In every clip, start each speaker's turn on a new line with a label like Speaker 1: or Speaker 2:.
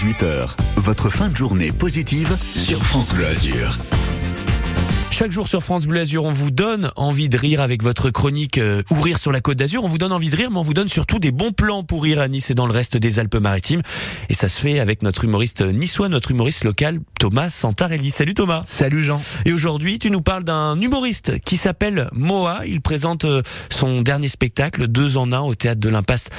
Speaker 1: 18h. Votre fin de journée positive sur France Bleu Azur.
Speaker 2: Chaque jour sur France Bleu Azur, on vous donne envie de rire avec votre chronique euh, Ou rire sur la côte d'Azur. On vous donne envie de rire, mais on vous donne surtout des bons plans pour rire à Nice et dans le reste des Alpes-Maritimes. Et ça se fait avec notre humoriste niçois, notre humoriste local, Thomas Santarelli. Salut Thomas.
Speaker 3: Salut Jean.
Speaker 2: Et aujourd'hui, tu nous parles d'un humoriste qui s'appelle Moa. Il présente euh, son dernier spectacle, deux en un, au théâtre de l'Impasse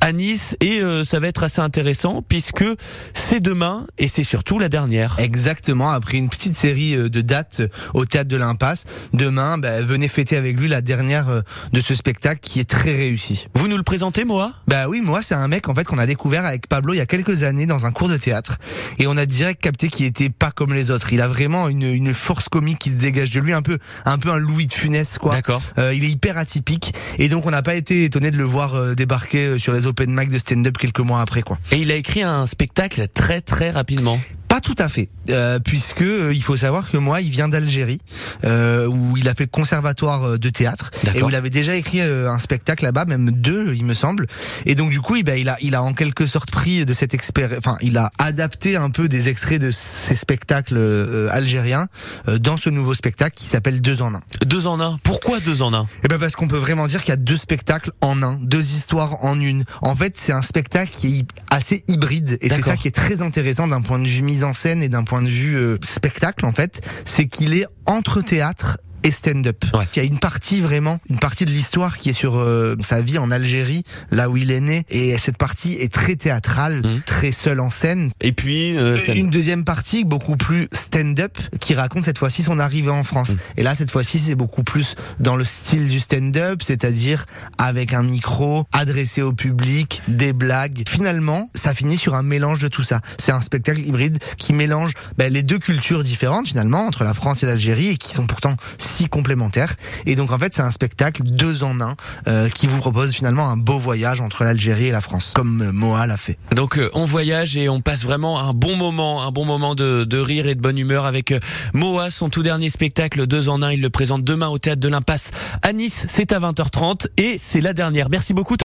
Speaker 2: à Nice. Et euh, ça va être assez intéressant puisque c'est demain et c'est surtout la dernière.
Speaker 3: Exactement. Après une petite série euh, de dates au théâtre de l'Impasse, demain, bah, venez fêter avec lui la dernière de ce spectacle qui est très réussi.
Speaker 2: Vous nous le présentez, Moa?
Speaker 3: Bah oui, moi c'est un mec en fait qu'on a découvert avec Pablo il y a quelques années dans un cours de théâtre et on a direct capté qu'il était pas comme les autres. Il a vraiment une, une force comique qui se dégage de lui, un peu un peu un Louis de Funès quoi.
Speaker 2: D'accord.
Speaker 3: Euh, il est hyper atypique et donc on n'a pas été étonné de le voir euh, débarquer euh, sur les open mic de stand-up quelques mois après quoi.
Speaker 2: Et il a écrit un spectacle très très rapidement.
Speaker 3: Pas tout à fait, euh, puisque euh, il faut savoir que moi, il vient d'Algérie, euh, où il a fait le conservatoire euh, de théâtre, et où il avait déjà écrit euh, un spectacle là-bas, même deux, il me semble. Et donc du coup, eh ben, il a, il a en quelque sorte pris de cette expérience, enfin, il a adapté un peu des extraits de ces spectacles euh, algériens euh, dans ce nouveau spectacle qui s'appelle Deux en un.
Speaker 2: Deux en un. Pourquoi deux en un?
Speaker 3: Eh ben parce qu'on peut vraiment dire qu'il y a deux spectacles en un, deux histoires en une. En fait, c'est un spectacle qui est assez hybride et c'est ça qui est très intéressant d'un point de vue mise en scène et d'un point de vue euh, spectacle en fait, c'est qu'il est entre théâtre et stand-up.
Speaker 2: Ouais.
Speaker 3: Il y a une partie vraiment, une partie de l'histoire qui est sur euh, sa vie en Algérie, là où il est né, et cette partie est très théâtrale,
Speaker 2: Mhm.
Speaker 3: très seule en scène.
Speaker 2: Et puis euh, ça-
Speaker 3: Une deuxième partie beaucoup plus stand-up qui raconte cette fois-ci son arrivée en France.
Speaker 2: Mm.
Speaker 3: Et là, cette fois-ci, c'est beaucoup plus dans le style du stand-up, c'est-à-dire avec un micro adressé au public, des blagues. Finalement, ça finit sur un mélange de tout ça. C'est un spectacle hybride qui mélange ben, les deux cultures différentes finalement entre la France et l'Algérie et qui sont pourtant si complémentaires. Et donc en fait, c'est un spectacle deux en un euh, qui vous propose finalement un beau voyage entre l'Algérie et la France, comme euh, Moa l'a fait.
Speaker 2: Donc euh, on voyage et on passe vraiment un bon moment, un bon moment de, de rire et de bonne humeur avec Moa, son tout dernier spectacle deux en un. Il le présente demain au théâtre de l'Impasse à Nice. C'est à 20h30 et c'est la dernière. Merci beaucoup.